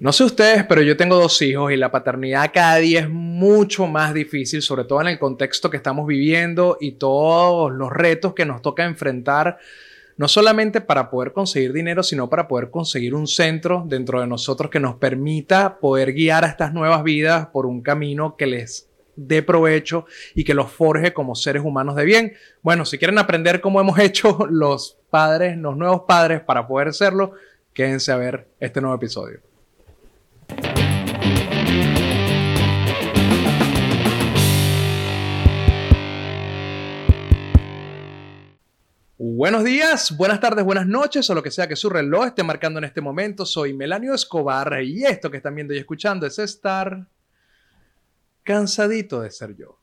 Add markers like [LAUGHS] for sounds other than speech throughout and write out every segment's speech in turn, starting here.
No sé ustedes, pero yo tengo dos hijos y la paternidad cada día es mucho más difícil, sobre todo en el contexto que estamos viviendo y todos los retos que nos toca enfrentar, no solamente para poder conseguir dinero, sino para poder conseguir un centro dentro de nosotros que nos permita poder guiar a estas nuevas vidas por un camino que les dé provecho y que los forje como seres humanos de bien. Bueno, si quieren aprender cómo hemos hecho [LAUGHS] los padres, los nuevos padres para poder hacerlo, quédense a ver este nuevo episodio. Buenos días, buenas tardes, buenas noches o lo que sea que su reloj esté marcando en este momento. Soy Melanio Escobar y esto que están viendo y escuchando es estar cansadito de ser yo.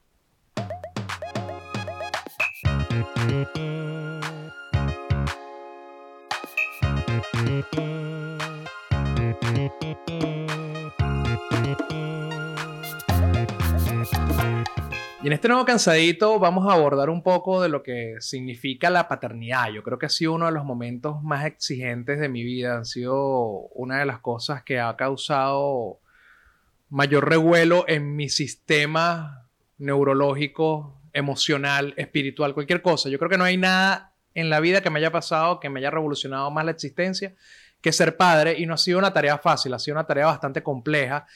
Y en este nuevo cansadito vamos a abordar un poco de lo que significa la paternidad. Yo creo que ha sido uno de los momentos más exigentes de mi vida. Han sido una de las cosas que ha causado mayor revuelo en mi sistema neurológico, emocional, espiritual, cualquier cosa. Yo creo que no hay nada en la vida que me haya pasado, que me haya revolucionado más la existencia que ser padre y no ha sido una tarea fácil, ha sido una tarea bastante compleja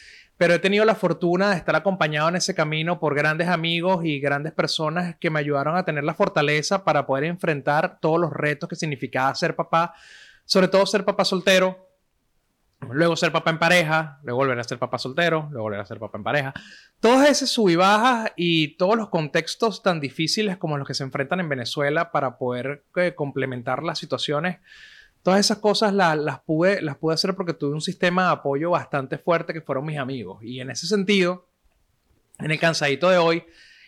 pero he tenido la fortuna de estar acompañado en ese camino por grandes amigos y grandes personas que me ayudaron a tener la fortaleza para poder enfrentar todos los retos que significaba ser papá, sobre todo ser papá soltero, luego ser papá en pareja, luego volver a ser papá soltero, luego volver a ser papá en pareja. Todas esas sub y bajas y todos los contextos tan difíciles como los que se enfrentan en Venezuela para poder eh, complementar las situaciones Todas esas cosas las, pude, las pude hacer porque tuve un sistema de apoyo bastante fuerte que fueron mis amigos. Y en ese sentido, en el cansadito de hoy,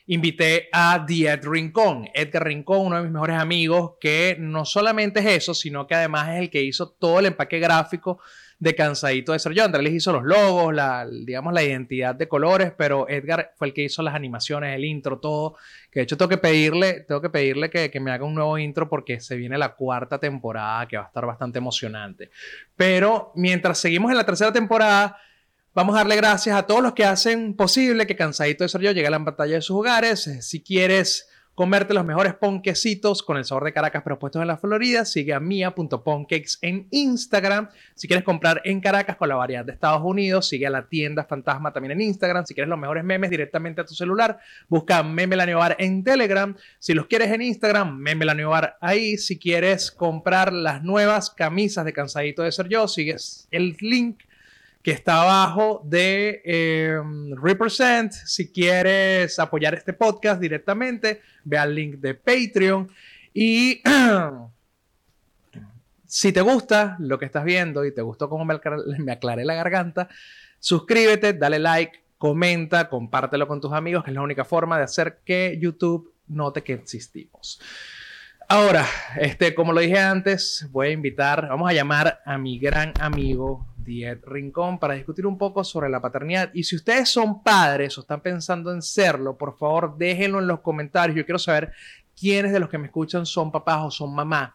invité a The Rincón. Edgar Rincón, uno de mis mejores amigos, que no solamente es eso, sino que además es el que hizo todo el empaque gráfico de cansadito de ser yo. Andrés hizo los logos, la, digamos, la identidad de colores, pero Edgar fue el que hizo las animaciones, el intro, todo. Que de hecho tengo que pedirle, tengo que, pedirle que, que me haga un nuevo intro porque se viene la cuarta temporada que va a estar bastante emocionante. Pero mientras seguimos en la tercera temporada, Vamos a darle gracias a todos los que hacen posible que Cansadito de Ser Yo llegue a la pantalla de sus hogares. Si quieres comerte los mejores ponquecitos con el sabor de Caracas pero puestos en la Florida, sigue a mia.poncakes en Instagram. Si quieres comprar en Caracas con la variedad de Estados Unidos, sigue a la tienda Fantasma también en Instagram. Si quieres los mejores memes directamente a tu celular, busca Meme Bar en Telegram. Si los quieres en Instagram, Meme Bar ahí. Si quieres comprar las nuevas camisas de Cansadito de Ser Yo, sigues el link que está abajo de em, Represent. Si quieres apoyar este podcast directamente, ve al link de Patreon. Y [CLEARS THROAT] si te gusta lo que estás viendo y te gustó cómo me, me aclaré la garganta, suscríbete, dale like, comenta, compártelo con tus amigos, que es la única forma de hacer que YouTube note que existimos. Ahora, este, como lo dije antes, voy a invitar, vamos a llamar a mi gran amigo Diet Rincón para discutir un poco sobre la paternidad. Y si ustedes son padres o están pensando en serlo, por favor déjenlo en los comentarios. Yo quiero saber quiénes de los que me escuchan son papás o son mamás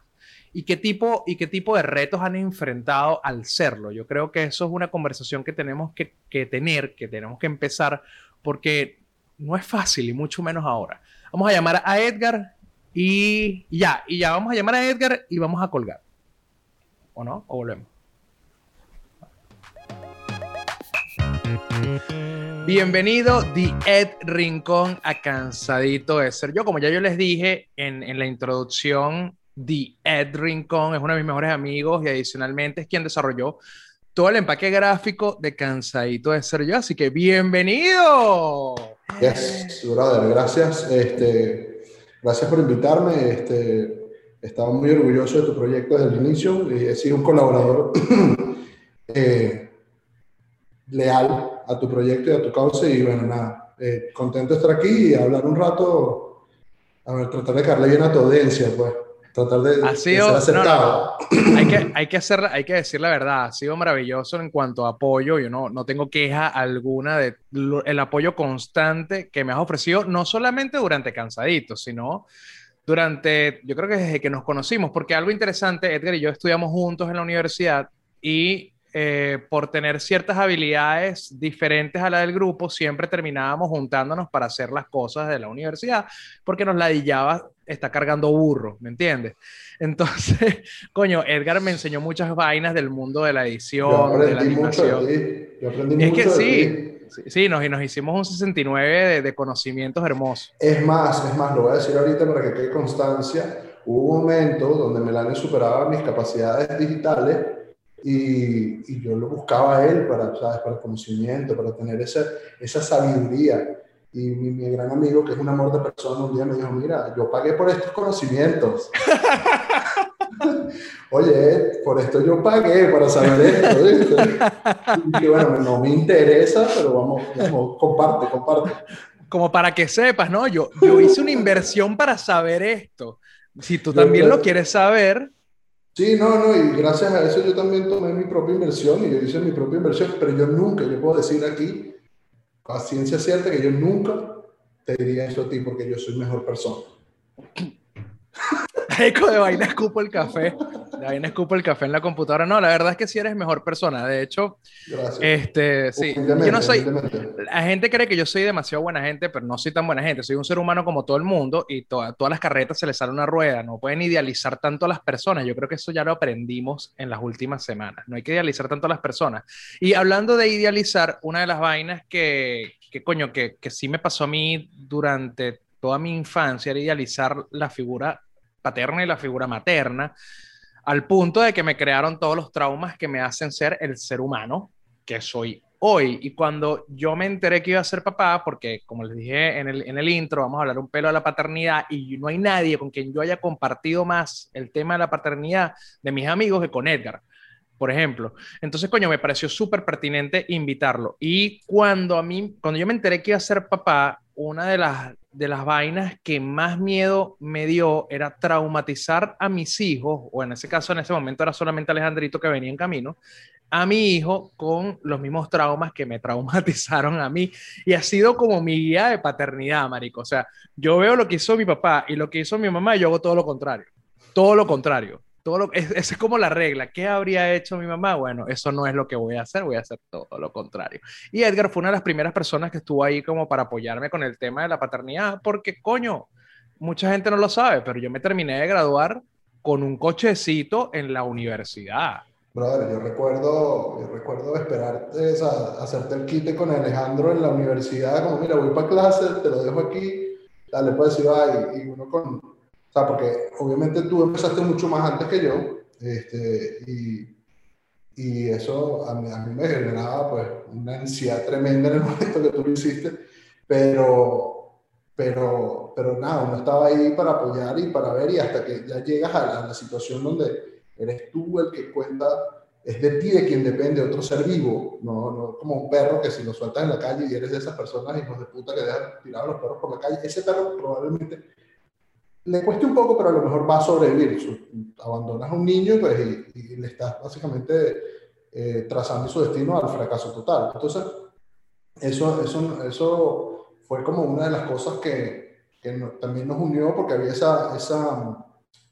y qué tipo y qué tipo de retos han enfrentado al serlo. Yo creo que eso es una conversación que tenemos que, que tener, que tenemos que empezar, porque no es fácil y mucho menos ahora. Vamos a llamar a Edgar y ya, y ya vamos a llamar a Edgar y vamos a colgar. ¿O no? ¿O volvemos? Bienvenido, The Ed Rincón, a Cansadito de Ser Yo. Como ya yo les dije en, la introducción, The Ed Rincón es uno de mis mejores amigos y adicionalmente es quien desarrolló todo el empaque gráfico de Cansadito de Ser Yo. Así que bienvenido. Yes, brother, gracias. Este, gracias por invitarme. Este, estaba muy orgulloso de tu proyecto desde el inicio y he sido un colaborador. [CLEARS THROAT] eh, leal a tu proyecto y a tu causa. Y bueno, nada, eh, contento de estar aquí y hablar un rato, a ver, tratar de darle bien a tu audiencia, pues. Tratar de, ha sido, ser aceptado. Hay, que, hay, que hacer, hay que decir la verdad, ha sido maravilloso en cuanto a apoyo. Yo no, no tengo queja alguna de el apoyo constante que me has ofrecido, no solamente durante Cansaditos, sino durante, yo creo que desde que nos conocimos, porque algo interesante, Edgar y yo estudiamos juntos en la universidad y eh, por tener ciertas habilidades diferentes a la del grupo, siempre terminábamos juntándonos para hacer las cosas de la universidad, porque nos ladillaba está cargando burro, ¿me entiendes? [LAUGHS] Entonces, coño, Edgar me enseñó muchas vainas del mundo de la edición, de la animación. Yo aprendí es que sí, sí, nos, nos hicimos un 69 de, de, conocimientos hermosos. Es más, es más, lo voy a decir ahorita para que quede constancia. Hubo un momento donde Melania superaba mis capacidades digitales y, y yo lo buscaba a él para, ¿sabes? para el conocimiento, para tener esa, esa sabiduría. Y mi, mi, gran amigo, que es un amor de persona, un día me dijo, mira, yo pagué por estos conocimientos. [LAUGHS] Oye, por esto yo pagué para saber esto. Y bueno, no me interesa, pero vamos, vamos, comparte, comparte. Como para que sepas, ¿no? Yo, yo hice una inversión para saber esto. Si tú también lo quieres saber. Sí, no, no, y gracias a eso yo también tomé mi propia inversión y yo hice mi propia inversión, pero yo nunca, yo puedo decir aquí, a ciencia cierta, que yo nunca te diría eso a ti porque yo soy mejor persona. Eco de vaina escupo el café. De vaina escupo el café en la computadora. No, la verdad es que sí eres mejor persona. De hecho, este, sí. Yo no soy. La gente cree que yo soy demasiado buena gente, pero no soy tan buena gente. Soy un ser humano como todo el mundo y todas las carretas se les sale una rueda. No pueden idealizar tanto a las personas. Yo creo que eso ya lo aprendimos en las últimas semanas. No hay que idealizar tanto a las personas. Y hablando de idealizar, una de las vainas que, que coño, que, que sí me pasó a mí durante toda mi infancia era idealizar la figura paterna y la figura materna, al punto de que me crearon todos los traumas que me hacen ser el ser humano que soy hoy. Y cuando yo me enteré que iba a ser papá, porque como les dije en el, en el intro, vamos a hablar un pelo de la paternidad y no hay nadie con quien yo haya compartido más el tema de la paternidad de mis amigos que con Edgar por ejemplo. Entonces, coño, me pareció súper pertinente invitarlo. Y cuando a mí, cuando yo me enteré que iba a ser papá, una de las, de las vainas que más miedo me dio era traumatizar a mis hijos, o en ese caso, en ese momento era solamente Alejandrito que venía en camino, a mi hijo con los mismos traumas que me [LAUGHS] traumatizaron a mí. Y ha sido como mi guía de paternidad, marico. O sea, yo veo lo que hizo mi papá y lo que hizo mi mamá y yo hago todo lo contrario. Todo lo contrario. Todo lo, es, es como la regla. ¿Qué habría hecho mi mamá? Bueno, eso no es lo que voy a hacer, voy a hacer todo lo contrario. Y Edgar fue una de las primeras personas que estuvo ahí como para apoyarme con el tema de la paternidad, porque coño, mucha gente no lo sabe, pero yo me terminé de graduar con un cochecito en la universidad. Brother, yo recuerdo, yo recuerdo esperarte, a, hacerte el quite con Alejandro en la universidad, como mira, voy para clase, te lo dejo aquí, dale, pues ir, y uno con, o sea, porque obviamente tú empezaste mucho más antes que yo, este, y, y eso a mí, a mí, me generaba pues una ansiedad tremenda en el [LAUGHS] momento que tú lo hiciste, pero, pero, pero nada, uno estaba ahí para apoyar y para ver, y hasta que ya llegas a la, situación donde eres tú el que cuenta, es de ti de quien depende otro ser vivo, no, no como un perro que si lo sueltas en la calle y eres de esas personas hijos de puta que dejan tirados los perros por la calle, ese perro probablemente le cueste un poco, pero a lo mejor va a sobrevivir. Abandonas a un niño pues, y, le estás básicamente eh, trazando su destino al fracaso total. Entonces, eso, eso, eso fue como una de las cosas que, que también nos unió porque había esa, esa,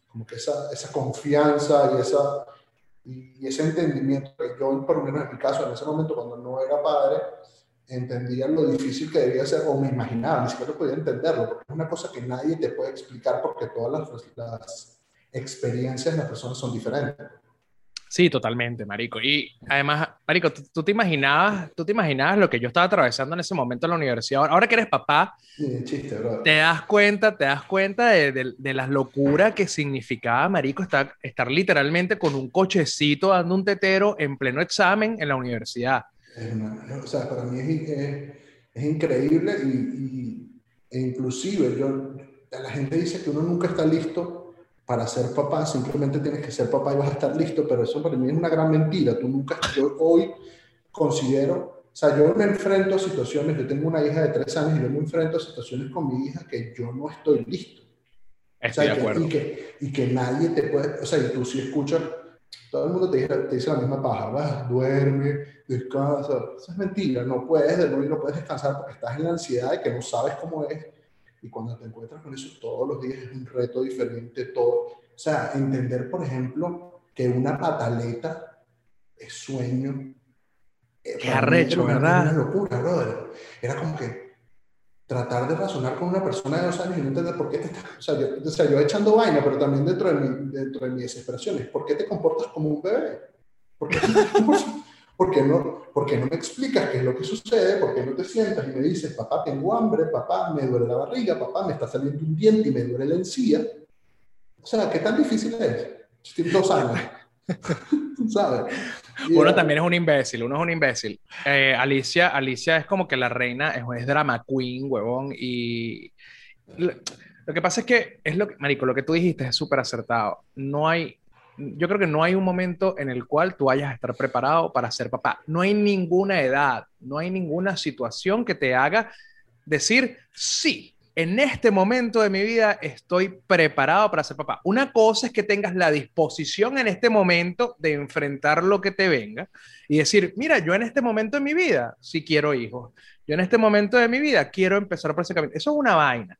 como que esa, esa confianza y, esa, y, y ese entendimiento que yo, por lo menos en mi caso, en ese momento cuando no era padre, entendían lo difícil que debía ser, o me imaginaba, ni siquiera podía entenderlo, porque es una cosa que nadie te puede explicar porque todas las, las experiencias de las personas son diferentes. Sí, totalmente, Marico. Y además, Marico, ¿tú, te imaginabas, tú te imaginabas lo que yo estaba atravesando en ese momento en la universidad. Ahora que eres papá, chiste, te das cuenta, te das cuenta de, de, de las locuras que significaba, Marico, estar, estar literalmente con un cochecito dando un tetero en pleno examen en la universidad o sea, para mí es, es, increíble y, e inclusive yo, la gente dice que uno nunca está listo para ser papá, simplemente tienes que ser papá y vas a estar listo, pero eso para mí es una gran mentira. Tú nunca, yo hoy considero, o sea, yo me enfrento a situaciones, yo tengo una hija de tres años y yo me enfrento a situaciones con mi hija que yo no estoy listo. Estoy de acuerdo. y, que, y que nadie te puede, o sea, y tú si escuchas todo el mundo te dice, te dice la misma paja, vas, duerme, descansa. Eso es mentira, no puedes dormir, no puedes descansar porque estás en la ansiedad de que no sabes cómo es. Y cuando te encuentras con eso todos los días es un reto diferente, todo. O sea, entender, por ejemplo, que una pataleta es sueño. Eh, Qué arrecho, ¿verdad? Era una locura, brother. Era como que tratar de razonar con una persona de dos años y no entender por qué te estás... O sea, yo, o sea, yo echando vaina, pero también dentro de, mi, dentro de mi desesperación, ¿por qué te comportas como un bebé? ¿Por qué, [LAUGHS] ¿Por qué, no, ¿Por qué no me explicas qué es lo que sucede? ¿Por qué no te sientas y me dices, papá, tengo hambre, papá, me duele la barriga, papá, me está saliendo un diente y me duele la encía? O sea, ¿qué tan difícil es? Tienes dos años. [LAUGHS] [LAUGHS] ¿Sabes? uno también es un imbécil, uno es un imbécil. Eh, Alicia, Alicia es como que la reina, es, es drama queen, huevón, y lo, lo, que pasa es que, es lo que, Marico, lo que tú dijiste es súper acertado. No hay, yo creo que no hay un momento en el cual tú vayas a estar preparado para ser papá. No hay ninguna edad, no hay ninguna situación que te haga decir, sí, en este momento de mi vida estoy preparado para ser papá. Una cosa es que tengas la disposición en este momento de enfrentar lo que te venga y decir, mira, yo en este momento de mi vida sí quiero hijos. Yo en este momento de mi vida quiero empezar por ese camino. Eso es una vaina.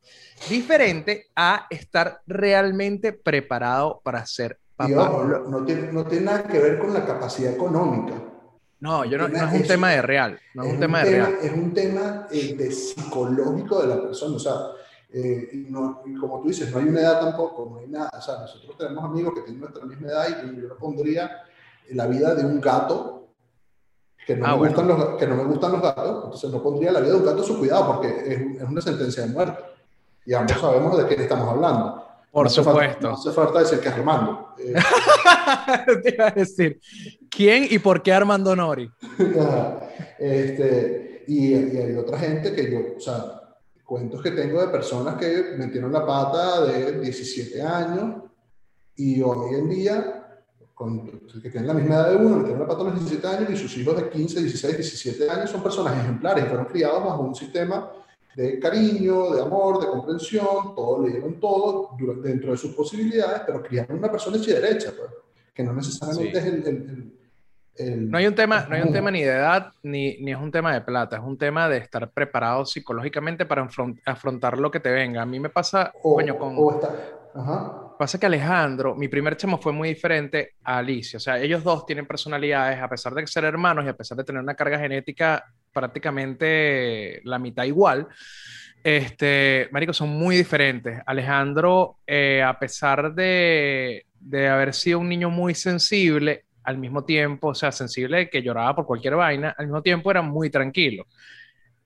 Diferente a estar realmente preparado para ser papá. no, tiene, no tiene nada que ver con la capacidad económica. No, yo no, no es un tema de real. No es, un, tema, de real. Es un tema eh, de psicológico de la persona. O sea, eh, y, no, y, como tú dices, no hay una edad tampoco, no hay nada. O sea, nosotros tenemos amigos que tienen nuestra misma edad y yo no pondría la vida de un gato que no, ah, me gustan los, que no me gustan los gatos, entonces no pondría la vida de un gato su cuidado porque es, es una sentencia de muerte. Y ambos [LAUGHS] sabemos de quién estamos hablando. Por supuesto. no hace falta decir que es Armando. Eh, [LAUGHS] Te iba a decir, ¿quién y por qué Armando Nori? [LAUGHS] este, y, y, hay otra gente que yo, o sea, cuentos que tengo de personas que metieron la pata de 17 años y hoy en día, con, que tienen la misma edad de uno, metieron la pata a los 17 años y sus hijos de 15, 16, 17 años son personas ejemplares y fueron criados bajo un sistema de cariño, de amor, de comprensión, todo le dieron todo dentro de sus posibilidades, pero criaron una persona hecha y derecha, pues, que no necesariamente es el, el, no hay un tema, no hay un tema ni de edad ni, ni, es un tema de plata, es un tema de estar preparado psicológicamente para afrontar lo que te venga. A mí me pasa, o, coño, con Ajá. Pasa que Alejandro, mi primer chamo fue muy diferente a Alicia. O sea, ellos dos tienen personalidades, a pesar de ser hermanos y a pesar de tener una carga genética prácticamente la mitad igual. Este, Marico, son muy diferentes. Alejandro, eh, a pesar de, de haber sido un niño muy sensible, al mismo tiempo, o sea, sensible que lloraba por cualquier vaina, al mismo tiempo era muy tranquilo.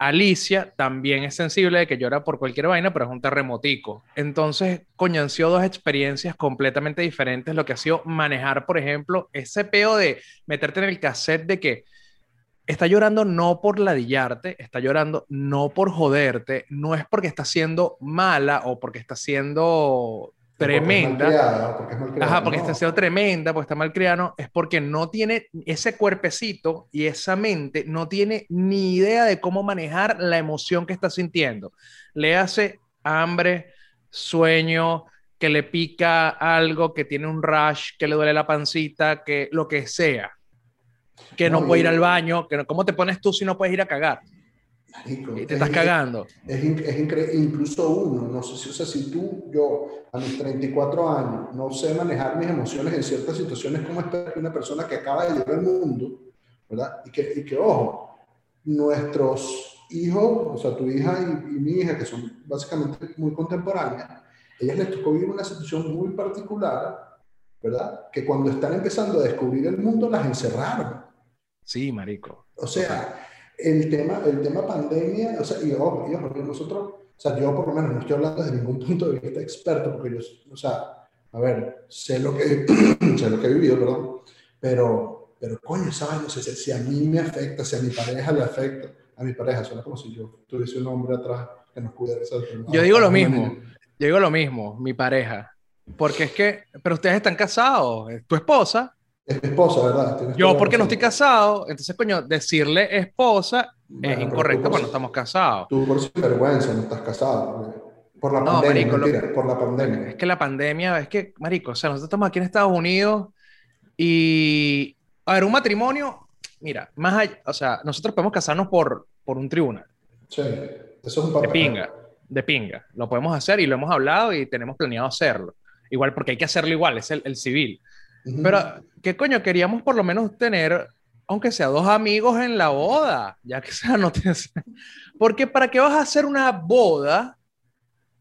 Alicia también es sensible de que llora por cualquier vaina, pero es un terremotico. Entonces, coño, dos experiencias completamente diferentes. Lo que ha sido manejar, por ejemplo, ese peo de meterte en el cassette de que está llorando no por ladillarte, está llorando no por joderte, no es porque está siendo mala o porque está siendo tremenda. Porque es Ajá, porque está siendo tremenda, porque está mal criado, es porque no tiene ese cuerpecito y esa mente, no tiene ni idea de cómo manejar la emoción que está sintiendo. Le hace hambre, sueño, que le pica algo, que tiene un rash, que le duele la pancita, que lo que sea. Que no, puede ir al baño, que no, ¿cómo te pones tú si no puedes ir a cagar? Y te estás cagando. Es, es, increíble, incluso uno, no sé si, o sea, si tú, yo, a mis 34 años, no sé manejar mis emociones en ciertas situaciones, como que una persona que acaba de llegar al mundo, ¿verdad? Y que, y que, ojo, nuestros hijos, o sea, tu hija y, y, mi hija, que son básicamente muy contemporáneas, ellas les tocó vivir una situación muy particular, ¿verdad? Que cuando están empezando a descubrir el mundo, las encerraron. Sí, marico. O sea, el tema, el tema pandemia, o sea, y ojo, nosotros, o sea, yo por lo menos no estoy hablando desde ningún punto de vista experto, porque yo, o sea, a ver, sé lo que, [CLEARS THROAT] sé lo que he vivido, perdón, pero, pero coño, ¿sabes? No sé si a mí me afecta, si a mi pareja le afecta, a mi pareja, suena como si yo tuviese un hombre atrás que nos cuida de Yo digo lo mismo, yo digo lo mismo, mi pareja, porque es que, pero ustedes están casados, tu esposa es esposa, ¿verdad? Yo porque no estoy casado, entonces, coño, decirle esposa es incorrecto cuando estamos casados. Tú por vergüenza no estás casado. Por la pandemia, marico, por la pandemia. Es que la pandemia, es que, marico, o sea, nosotros estamos aquí en Estados Unidos y, a ver, un matrimonio, mira, más allá, o sea, nosotros podemos casarnos por, por un tribunal. Sí, eso es un papel. De pinga, de pinga. Lo podemos hacer y lo hemos hablado y tenemos planeado hacerlo. Igual porque hay que hacerlo igual, es el, el civil. Pero, ¿qué coño? Queríamos por lo menos tener, aunque sea dos amigos en la boda, ya que [LAUGHS] sea, no te... Porque ¿para qué vas a hacer una boda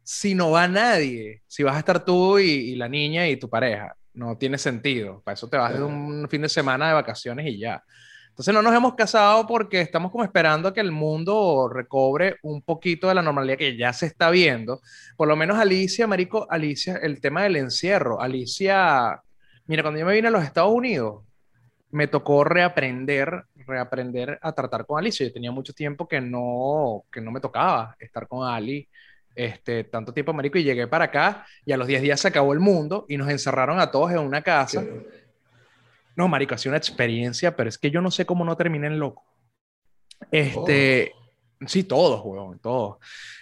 si no va nadie? Si vas a estar tú y, la niña y tu pareja. No tiene sentido. Para eso te vas de un fin de semana de vacaciones y ya. Entonces no nos hemos casado porque estamos como esperando que el mundo recobre un poquito de la normalidad que ya se está viendo. Por lo menos Alicia, Marico, Alicia, el tema del encierro. Alicia, mira, cuando yo me vine a los Estados Unidos, me tocó reaprender, reaprender a tratar con Alicia. Yo tenía mucho tiempo que no, que no me tocaba estar con Ali este, tanto tiempo, marico, y llegué para acá y a los 10 días se acabó el mundo y nos encerraron a todos en una casa. No, marico, ha sido una experiencia, pero es que yo no sé cómo no terminé en loco. Este, sí, todos, weón, todos.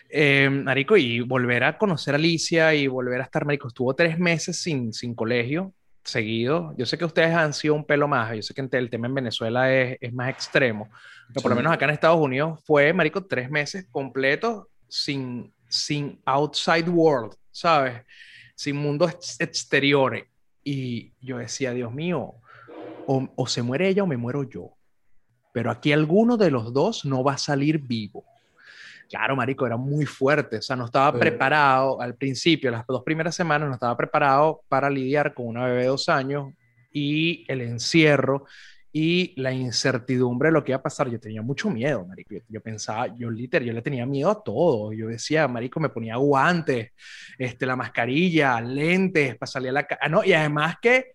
Eh, marico, y volver a conocer a Alicia y volver a estar, marico, estuvo tres meses sin, sin colegio seguido. Yo sé que ustedes han sido un pelo más, yo sé que el tema en Venezuela es, es más extremo, pero por lo menos acá en Estados Unidos fue, marico, tres meses completos sin, sin outside world, ¿sabes? Sin mundos exteriores. Y yo decía, Dios mío, o, se muere ella o me muero yo. Pero aquí alguno de los dos no va a salir vivo. Claro, marico, era muy fuerte, o sea, no estaba preparado al principio, las dos primeras semanas no estaba preparado para lidiar con una bebé de dos años y el encierro y la incertidumbre de lo que iba a pasar. Yo tenía mucho miedo, marico. Yo, pensaba, yo literal, yo le tenía miedo a todo. Yo decía, marico, me ponía guantes, este, la mascarilla, lentes para salir a la calle. Ah, no, y además que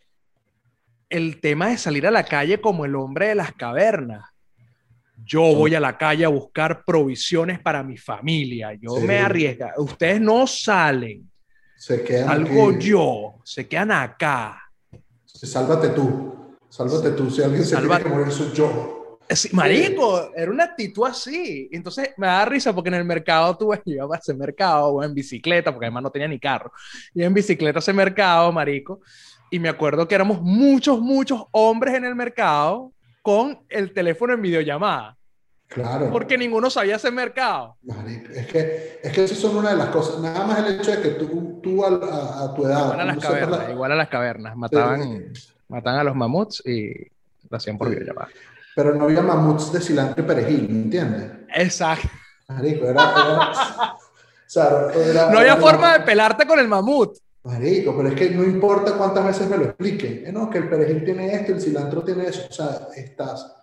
el tema de salir a la calle como el hombre de las cavernas. Yo voy a la calle a buscar provisiones para mi familia. Yo me arriesgo. Ustedes no salen. Se quedan Salgo yo. Se quedan acá. Sálvate tú. Sálvate tú. Si alguien se tiene que morir, soy yo. marico, era una actitud así. Entonces me da risa porque en el mercado tú [LAUGHS] yo iba a ese mercado o en bicicleta, porque además no tenía ni carro. Y en bicicleta ese mercado, marico. Y me acuerdo que éramos muchos, muchos hombres en el mercado con el teléfono en videollamada. Claro. Porque ninguno sabía ese mercado. Es que, es que eso son una de las cosas. Nada más el hecho de que tú, tú a, tu edad. Igual a las cavernas, igual a las cavernas. Mataban, mataban a los mamuts y lo hacían por videollamada. Pero no había mamuts de cilantro y perejil, ¿me entiendes? Exacto. Marico, era, era, [LAUGHS] no había forma de pelarte con el mamut. Marico, pero es que no importa cuántas veces me lo expliquen. ¿eh? No, que el perejil tiene esto, el cilantro tiene eso. O sea, estás.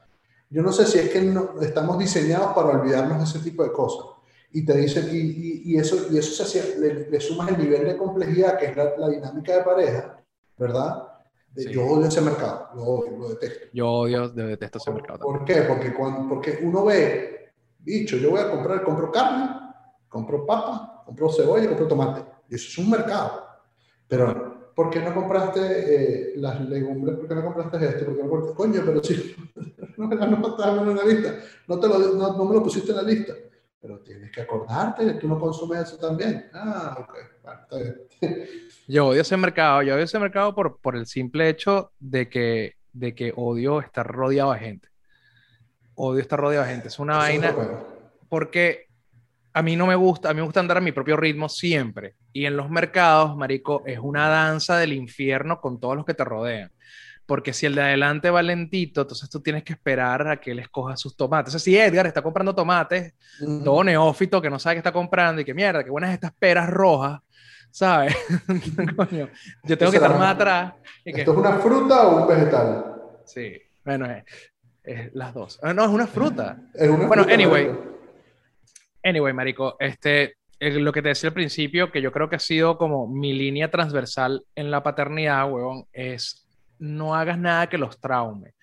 Yo no sé si es que no, estamos diseñados para olvidarnos de ese tipo de cosas. Y te dicen, y, y, eso, y eso se hacía, le, sumas el nivel de complejidad que es la, dinámica de pareja, ¿verdad? Yo odio ese mercado, lo odio, lo detesto. Yo odio, detesto ese mercado. ¿Por qué? Porque, cuando, porque uno ve, dicho, yo voy a comprar, compro carne, compro papa, compro cebolla, compro tomate. Y eso es un mercado. Pero, ¿por qué no compraste eh, las legumbres? ¿Por qué no compraste esto? ¿Por qué no compraste? Coño, pero si [LAUGHS] no, no, en la lista, no, te lo, no, no me lo pusiste en la lista. Pero tienes que acordarte, tú no consumes eso también. Ah, ok, bueno, está bien. [LAUGHS] Yo odio ese mercado, yo odio ese mercado por, por el simple hecho de que, de que odio estar rodeado de gente. Odio estar rodeado de gente. Es una vaina. Porque a mí no me gusta, a mí me gusta andar a mi propio ritmo siempre. Y en los mercados, marico, es una danza del infierno con todos los que te rodean. Porque si el de adelante va lentito, entonces tú tienes que esperar a que él escoja sus tomates. O sea, si Edgar está comprando tomates, todo neófito que no sabe qué está comprando y que mierda, qué buenas estas peras rojas, ¿sabes? [LAUGHS] Coño, yo tengo que estar más atrás. ¿Esto es una fruta o un vegetal? Sí, bueno, es, las dos. Ah, no, es una fruta. bueno, anyway. Anyway, marico, este, lo que te decía al principio, que yo creo que ha sido como mi línea transversal en la paternidad, huevón, es no hagas nada que los traume.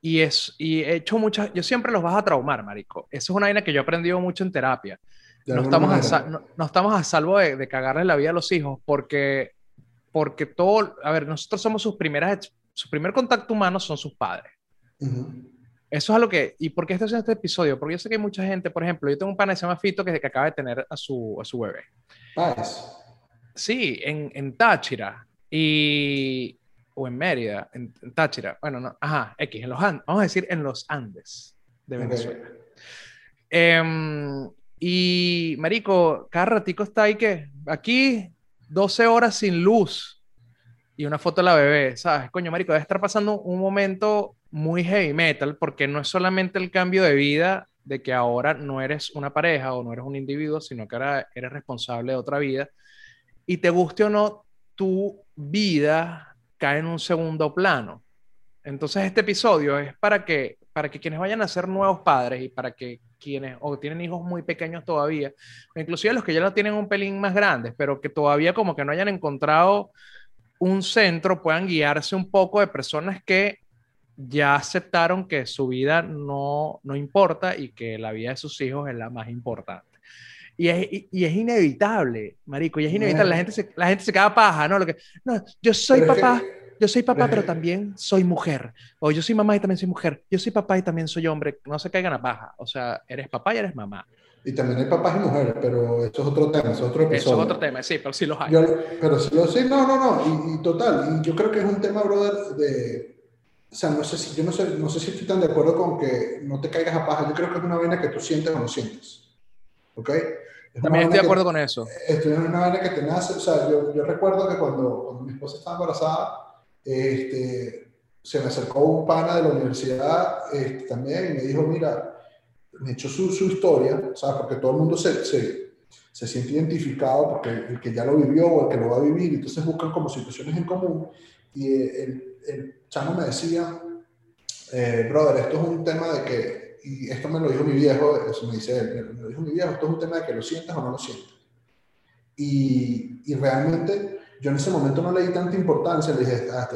Y, es, y he hecho muchas, yo siempre los vas a traumar, marico. Eso es una vaina que yo he aprendido mucho en terapia. No estamos, a, no, estamos a salvo de, de, cagarle la vida a los hijos porque, porque todo, a ver, nosotros somos sus primeras, su primer contacto humano son sus padres. Eso es a lo que. ¿Y por qué estoy haciendo este episodio? Porque yo sé que hay mucha gente, por ejemplo, yo tengo un pana que se llama Fito que, que acaba de tener a su, a su bebé. Sí, en, en Táchira. Y. O en Mérida, en, Táchira. Bueno, no. Ajá, X, en los Andes. Vamos a decir en los Andes de Venezuela. Em, y, Marico, cada ratico está ahí que. Aquí, 12 horas sin luz. Y una foto de la bebé, ¿sabes? Coño, marico, debe estar pasando un momento muy heavy metal porque no es solamente el cambio de vida de que ahora no eres una pareja o no eres un individuo, sino que ahora eres responsable de otra vida. Y te guste o no, tu vida cae en un segundo plano. Entonces este episodio es para que, para que quienes vayan a ser nuevos padres y para que quienes o tienen hijos muy pequeños todavía, inclusive los que ya lo tienen un pelín más grandes, pero que todavía como que no hayan encontrado un centro, puedan guiarse un poco de personas que ya aceptaron que su vida no, no importa y que la vida de sus hijos es la más importante. Y es, y, es inevitable, marico, y es inevitable. La gente se, la gente se queda paja, ¿no? Lo que, no, yo soy papá, yo soy papá, pero también soy mujer. O yo soy mamá y también soy mujer. Yo soy papá y también soy hombre. No se caigan a paja. O sea, eres papá y eres mamá. Y también hay papás y mujeres, pero esto es otro tema, es otro episodio. Eso es otro tema, sí, pero sí los hay. pero sí los sí, no, no, no, y, total, y yo creo que es un tema, brother, de, o sea, no sé si, yo no sé, no sé si estoy tan de acuerdo con que no te caigas a paja, yo creo que es una vaina que tú sientes o no sientes, ¿ok? También estoy de acuerdo con eso. Esto es una vaina que te nace, o sea, yo, yo recuerdo que cuando, cuando mi esposa estaba embarazada, este, se me acercó un pana de la universidad este, también y me dijo, mira, me echó su, su historia, ¿sabes? Porque todo el mundo se, se, se, siente identificado porque el que ya lo vivió o el que lo va a vivir, entonces buscan como situaciones en común. Y el, el chamo me decía, eh, brother, esto es un tema de que, y esto me lo dijo mi viejo, eso me dice él, me lo dijo mi viejo, esto es un tema de que lo sientas o no lo sientas. Y, y realmente yo en ese momento no le di tanta importancia, le dije, ah,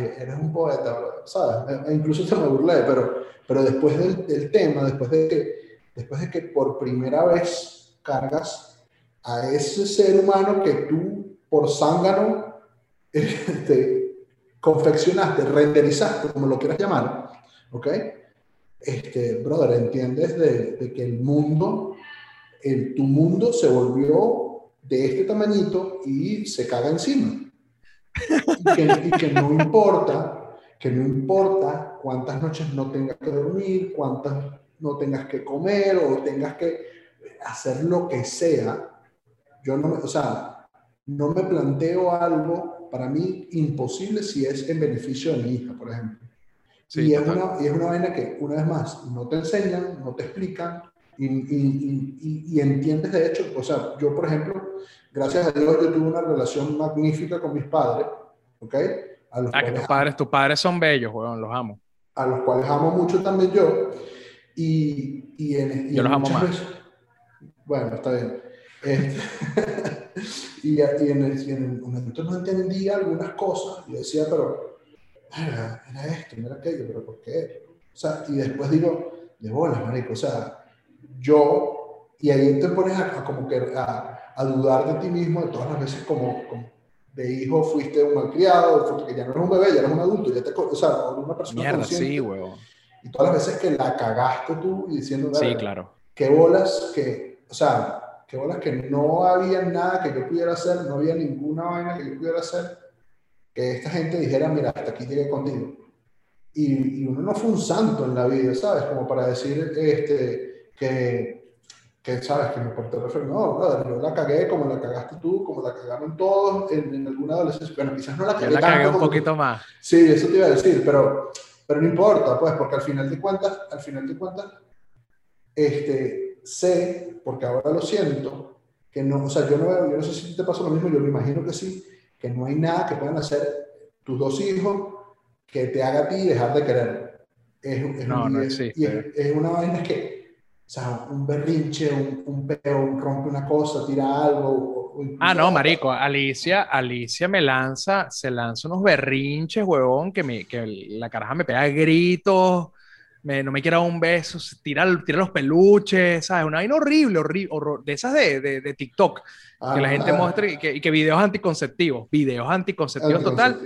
eres un poeta, ¿sabes? E, e incluso se me burlé, pero, pero después del, del, tema, después de, que, después de que por primera vez cargas a ese ser humano que tú por zángano [LAUGHS] este, confeccionaste, renderizaste, como lo quieras llamar, ¿ok? Este, brother, entiendes de, de que el mundo, el, tu mundo se volvió de este tamañito y se caga encima. Y que, no importa, que no importa cuántas noches no tengas que dormir, cuántas no tengas que comer o tengas que hacer lo que sea. Yo no, o sea, no me planteo algo para mí imposible si es en beneficio de mi hija, por ejemplo. y, es una, y es una vaina que, una vez más, no te enseñan, no te explican, y, y, y, entiendes de hecho, o sea, yo por ejemplo, gracias a Dios yo tuve una relación magnífica con mis padres, ¿ok? A los ah, que tus padres, tus padres son bellos, weón, los amo. A los cuales amo mucho también yo. Y, y en, yo los amo más. bueno, está bien. Este, [LAUGHS] y, en el, en el, momento no entendía algunas cosas. Yo decía, pero era, era esto, no era aquello, pero ¿por qué? O sea, y después digo, de bolas, marico, o sea, yo, y ahí te pones a, como que a, a, dudar de ti mismo, de todas las veces como, como de hijo fuiste un malcriado, que ya no eres un bebé, ya eres un adulto, ya te, o sea, una persona Mierda, consciente. sí, huevo. Y todas las veces que la cagaste tú y diciendo, sí, claro. qué bolas que, o sea, qué bolas que no había nada que yo pudiera hacer, no había ninguna vaina que yo pudiera hacer, que esta gente dijera, mira, hasta aquí llegué contigo. Y, y uno no fue un santo en la vida, ¿sabes? Como para decir, este, que, que sabes, que me porté perfecto. No, brother, yo la cagué como la cagaste tú, como la cagaron todos en, en alguna adolescencia. Bueno, quizás no la cagué. Yo la cagué un poquito más. Sí, eso te iba a decir, pero, pero no importa, pues, porque al final de cuentas, al final de cuentas, este, sé, porque ahora lo siento, que no, o sea, yo no, yo no sé si te pasó lo mismo, yo me imagino que sí, que no hay nada que puedan hacer tus dos hijos que te haga a ti dejar de querer. Es, es no, no existe. es, es una vaina que o sea, un berrinche, un, un peo, rompe una cosa, tira algo. ah, no, marico, Alicia, Alicia me lanza, se lanza unos berrinches, huevón, que, me, que la caraja me pega gritos, me, no me quiere dar un beso, tira, tira los peluches, ¿sabes? Una vaina horrible, horrible, de esas de, de, de TikTok, que la gente muestra y que, y que, videos anticonceptivos, videos anticonceptivos total.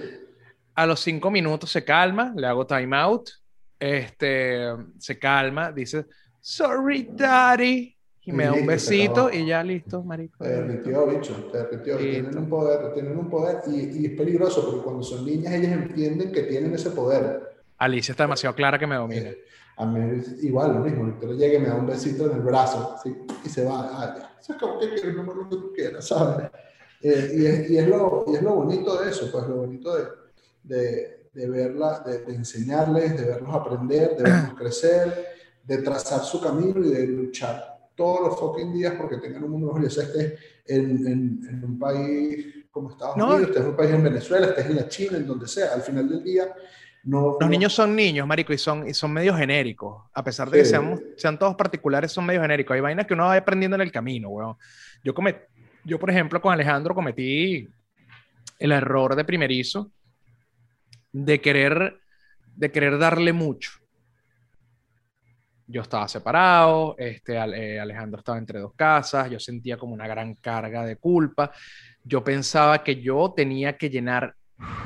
A los cinco minutos se calma, le hago time out, este, se calma, dice sorry, daddy. Y me da un besito y ya listo, marico. Te derritió, bicho, te derritió. Tienen un poder, tienen un poder y, y, es peligroso porque cuando son niñas ellas entienden que tienen ese poder. Alicia está demasiado clara que me domina. Eh, a mí igual, lo mismo. Víctor llega y me da un besito en el brazo ¿sí? y se va. Ah, ya. Eso es como que quieres, no lo que tú quieras, ¿sabes? Eh, y, es, y, es lo, y, es, lo, bonito de eso, pues lo bonito de, de, de verla, de, de, enseñarles, de verlos aprender, de verlos crecer, de trazar su camino y de luchar todos los fucking días porque tengan un mundo mejor. Ya sea estés en, en, en, un país como Estados no. Unidos, estés en un país en Venezuela, estés en la China, en donde sea, al final del día no, los no... niños son niños, marico, y son, y son medio genéricos. A pesar de sí. que sean, sean todos particulares, son medio genéricos. Hay vainas que uno va aprendiendo en el camino, weón. Yo, comet, yo, por ejemplo, con Alejandro cometí el error de primerizo de querer, de querer darle mucho. Yo estaba separado, este, eh, Alejandro estaba entre dos casas, yo sentía como una gran carga de culpa. Yo pensaba que yo tenía que llenar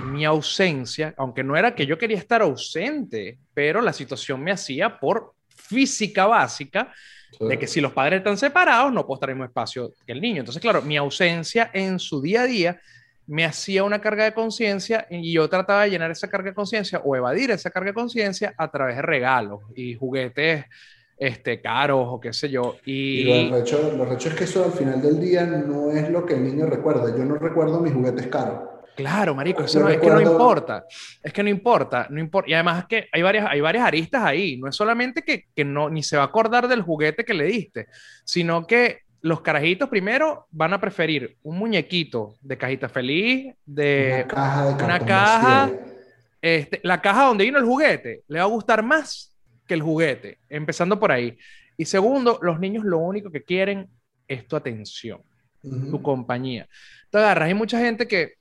mi ausencia, aunque no era que yo quería estar ausente, pero la situación me hacía por física básica sí. de que si los padres están separados, no puedo estar en el mismo espacio que el niño. Entonces, claro, mi ausencia en su día a día me hacía una carga de conciencia y yo trataba de llenar esa carga de conciencia o evadir esa carga de conciencia a través de regalos y juguetes este, caros o qué sé yo. Y, y lo, recho, lo recho es que eso al final del día no es lo que el niño recuerda. Yo no recuerdo mis juguetes caros. Claro, marico, eso no, es que no importa. Es que no importa, no importa. Y además es que hay varias, hay varias aristas ahí. No es solamente que, que no, ni se va a acordar del juguete que le diste, sino que los carajitos primero van a preferir un muñequito de cajita feliz, de una caja, de una caja este, la caja donde vino el juguete, le va a gustar más que el juguete, empezando por ahí. Y segundo, los niños lo único que quieren es tu atención, uh -huh. tu compañía. Te agarras, hay mucha gente que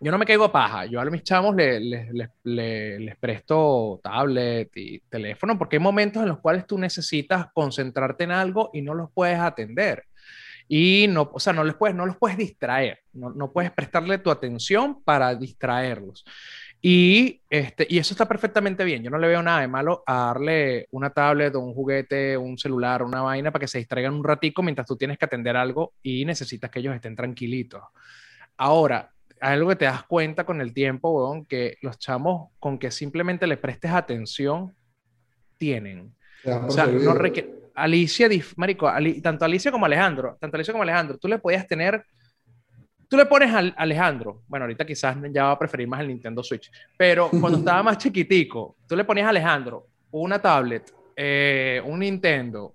yo no me caigo paja. Yo a mis chamos les, les, les, les, presto tablet y teléfono porque hay momentos en los cuales tú necesitas concentrarte en algo y no los puedes atender. Y no, o sea, no, les puedes, no los puedes distraer, no, no puedes prestarle tu atención para distraerlos. Y, este, y eso está perfectamente bien. Yo no le veo nada de malo a darle una tablet o un juguete, un celular, una vaina para que se distraigan un ratico mientras tú tienes que atender algo y necesitas que ellos estén tranquilitos. Ahora, algo que te das cuenta con el tiempo, weón, que los chamos con que simplemente le prestes atención tienen. O sea, no requiere... Alicia, marico, Ali, tanto Alicia como Alejandro, tanto Alicia como Alejandro, tú le podías tener, tú le pones a Alejandro, bueno, ahorita quizás ya va a preferir más el Nintendo Switch, pero cuando estaba más [LAUGHS] chiquitico, tú le ponías a Alejandro una tablet, eh, un Nintendo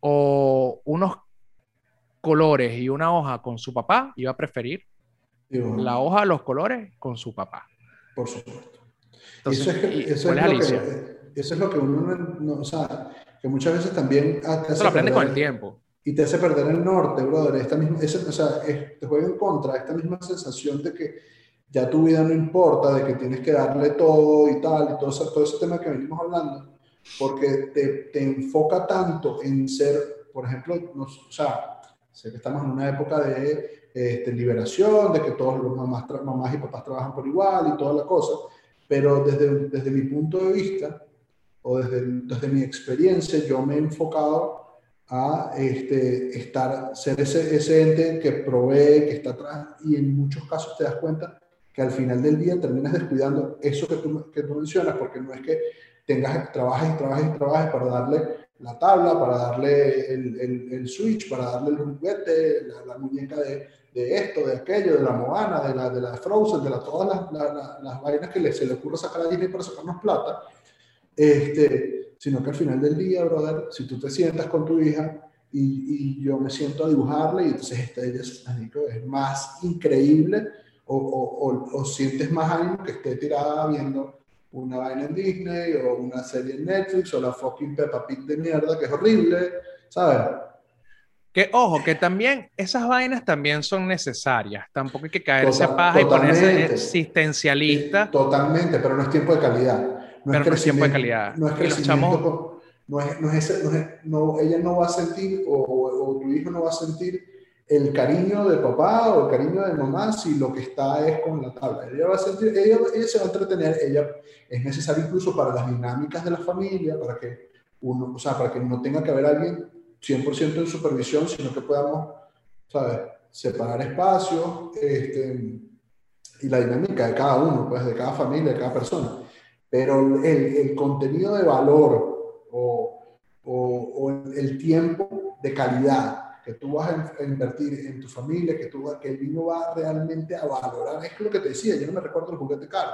o unos colores y una hoja con su papá, iba a preferir la hoja, los colores con su papá. Por supuesto. Entonces, eso, es, que, eso, es, es lo que, eso es lo que uno no, o sea, que muchas veces también te eso lo aprendes con el tiempo. Y te hace perder el norte, brother. Esta misma, ese, o sea, te juega en contra esta misma sensación de que ya tu vida no importa, de que tienes que darle todo y tal, y todo, ese, todo ese tema que venimos hablando, porque te, te enfoca tanto en ser, por ejemplo, o sea, sé que estamos en una época de este, liberación, de que todos los mamás, mamás y papás trabajan por igual y toda la cosa, pero desde, desde mi punto de vista o desde, desde mi experiencia, yo me he enfocado a este, estar, ser ese, ese ente que provee, que está atrás y en muchos casos te das cuenta que al final del día terminas descuidando eso que tú, que tú mencionas, porque no es que tengas, trabajes y trabajes y trabajes para darle la tabla, para darle el, switch, para darle el juguete, la, muñeca de, de, esto, de aquello, de la Moana, de la, de la Frozen, de la, todas las, la, las vainas que le, se le ocurre sacar a Disney para sacarnos plata, este, sino que al final del día, brother, si tú te sientas con tu hija y, y yo me siento a dibujarle y entonces esta ella es, es más increíble o, o, o, o sientes más ánimo que esté tirada viendo una vaina en Disney o una serie en Netflix o la fucking Peppa Pig de mierda que es horrible, ¿sabes? Que ojo, que también esas vainas también son necesarias. Tampoco hay que caerse Total, paja y ponerse existencialista. Totalmente, pero no es tiempo de calidad. No pero es no es tiempo de calidad. No es crecimiento. No es, no es, no es, no, ella no va a sentir o, o, o tu hijo no va a sentir el cariño de papá o el cariño de mamá si lo que está es con la tabla. Ella va a sentir, ella, ella se va a entretener, ella es necesario incluso para las dinámicas de la familia, para que uno, o sea, para que no tenga que haber alguien 100% en supervisión, sino que podamos, ¿sabes? Separar espacios este, y la dinámica de cada uno, pues de cada familia, de cada persona. Pero el, el contenido de valor o, o el tiempo de calidad que tú vas a, invertir en tu familia, que, tú, que el niño va realmente a valorar. Es lo que te decía, yo no me recuerdo el juguete caro,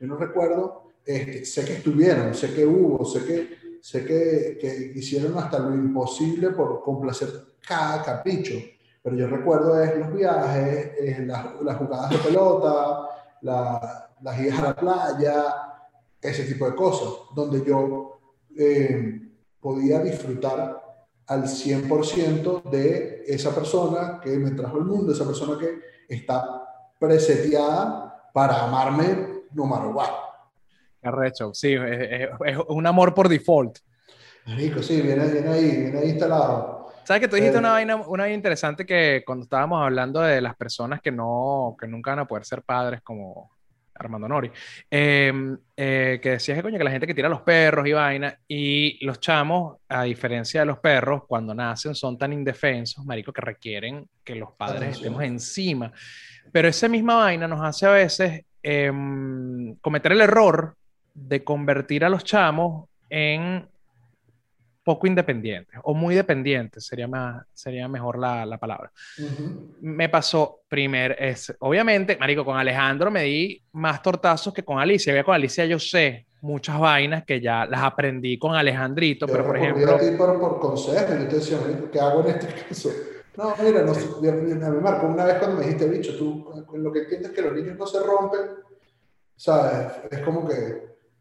yo no recuerdo, este, sé que estuvieron, sé que hubo, sé que, sé que, que hicieron hasta lo imposible por complacer cada capricho, pero yo recuerdo es los viajes, las, las, jugadas de pelota, la, las idas a la playa, ese tipo de cosas, donde yo eh, podía disfrutar al 100% de esa persona que me trajo al mundo, esa persona que está preseteada para amarme no matter what. Arrecho, sí, es, un amor por default. Rico, sí, viene, viene ahí, viene ahí instalado. ¿Sabes que tú dijiste una, vaina, una vaina interesante que cuando estábamos hablando de las personas que, no, que nunca van a poder ser padres como Armando Nori, em, eh, que decías que coño, que la gente que tira los perros y vaina, y los chamos, a diferencia de los perros, cuando nacen son tan indefensos, marico, que requieren que los padres estemos encima. Pero esa misma vaina nos hace a veces em, cometer el error de convertir a los chamos en poco independientes o muy dependientes, sería, más, sería mejor la, la palabra. Me pasó primer, es, obviamente, Marico, con Alejandro me di más tortazos que con Alicia. Ya con Alicia yo sé muchas vainas que ya las aprendí con Alejandrito, pero por ejemplo... A ti por, por consejo, yo te decía, ¿qué hago en este caso? No, mira, no, me marco una vez cuando me dijiste, bicho, tú lo que entiendes es que los niños no se rompen, ¿sabes? Es como que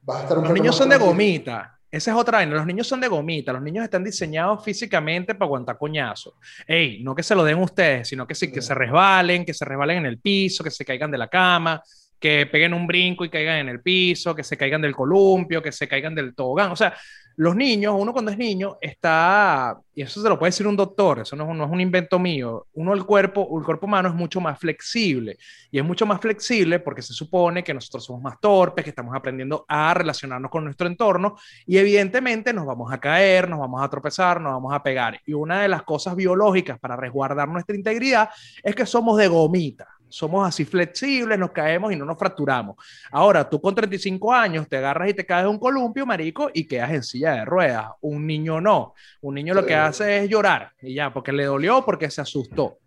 vas a estar un Los niños son de gomita. Esa es otra vaina. Los niños son de gomita. Los niños están diseñados físicamente para aguantar coñazo. Ey, no que se lo den ustedes, sino que, sí, que se resbalen, que se resbalen en el piso, que se caigan de la cama, que peguen un brinco y caigan en el piso, que se caigan del columpio, que se caigan del tobogán. O sea, los niños, uno cuando es niño está, y eso se lo puede decir un doctor, eso no, es un invento mío, uno el cuerpo, el cuerpo humano es mucho más flexible y es mucho más flexible porque se supone que nosotros somos más torpes, que estamos aprendiendo a relacionarnos con nuestro entorno y evidentemente nos vamos a caer, nos vamos a tropezar, nos vamos a pegar. Y una de las cosas biológicas para resguardar nuestra integridad es que somos de gomita somos así flexibles, nos caemos y no nos fracturamos. Ahora, tú con 35 años te agarras y te caes de un columpio, marico, y quedas en silla de ruedas. Un niño no. Un niño lo que hace es llorar y ya, porque le dolió, porque se asustó.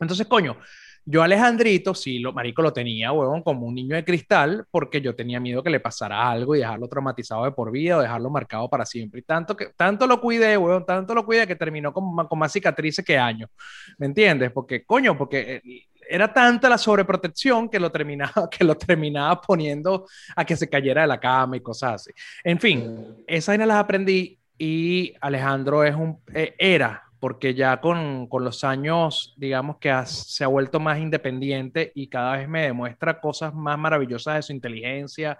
Entonces, coño, yo Alejandrito, sí, lo, marico, lo tenía, huevón, como un niño de cristal, porque yo tenía miedo que le pasara algo y dejarlo traumatizado de por vida o dejarlo marcado para siempre. Y tanto, que, tanto lo cuidé, huevón, tanto lo cuidé que terminó con, con más cicatrices que años. ¿Me entiendes? Porque, coño, porque eh, era tanta la sobreprotección que lo terminaba, que lo terminaba poniendo a que se cayera de la cama y cosas así. En fin, esas las aprendí y Alejandro es un, eh, era, porque ya con, con, los años, digamos que se ha vuelto más independiente y cada vez me demuestra cosas más maravillosas de su inteligencia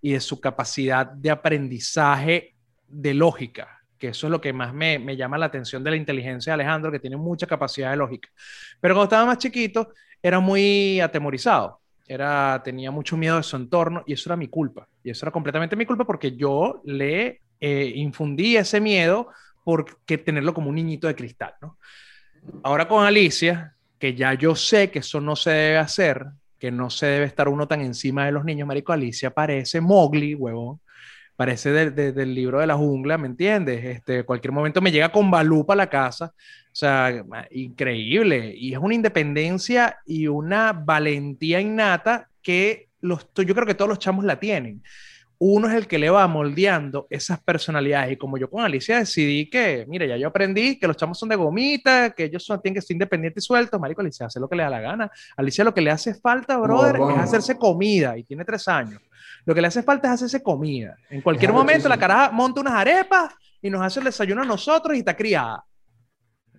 y de su capacidad de aprendizaje de lógica que eso es lo que más me, me, llama la atención de la inteligencia de Alejandro, que tiene mucha capacidad de lógica. Pero cuando estaba más chiquito, era muy atemorizado. Era, tenía mucho miedo de su entorno y eso era mi culpa. Y eso era completamente mi culpa porque yo le eh, infundí ese miedo porque tenerlo como un niñito de cristal, ¿no? Ahora con Alicia, que ya yo sé que eso no se debe hacer, que no se debe estar uno tan encima de los niños, marico, Alicia parece Mowgli, huevón, parece del libro de la jungla, ¿me entiendes? Este, cualquier momento me llega con Balú a la casa, o sea, increíble, y es una independencia y una valentía innata que los, yo creo que todos los chamos la tienen. Uno es el que le va moldeando esas personalidades. Y como yo con Alicia decidí que, mira, ya yo aprendí que los chamos son de gomita, que ellos son, tienen que ser independientes y sueltos. Marico, Alicia hace lo que le da la gana. Alicia lo que le hace falta, brother, es hacerse comida y tiene tres años. Lo que le hace falta es hacerse comida. En cualquier momento la caraja monta unas arepas y nos hace el desayuno a nosotros y está criada.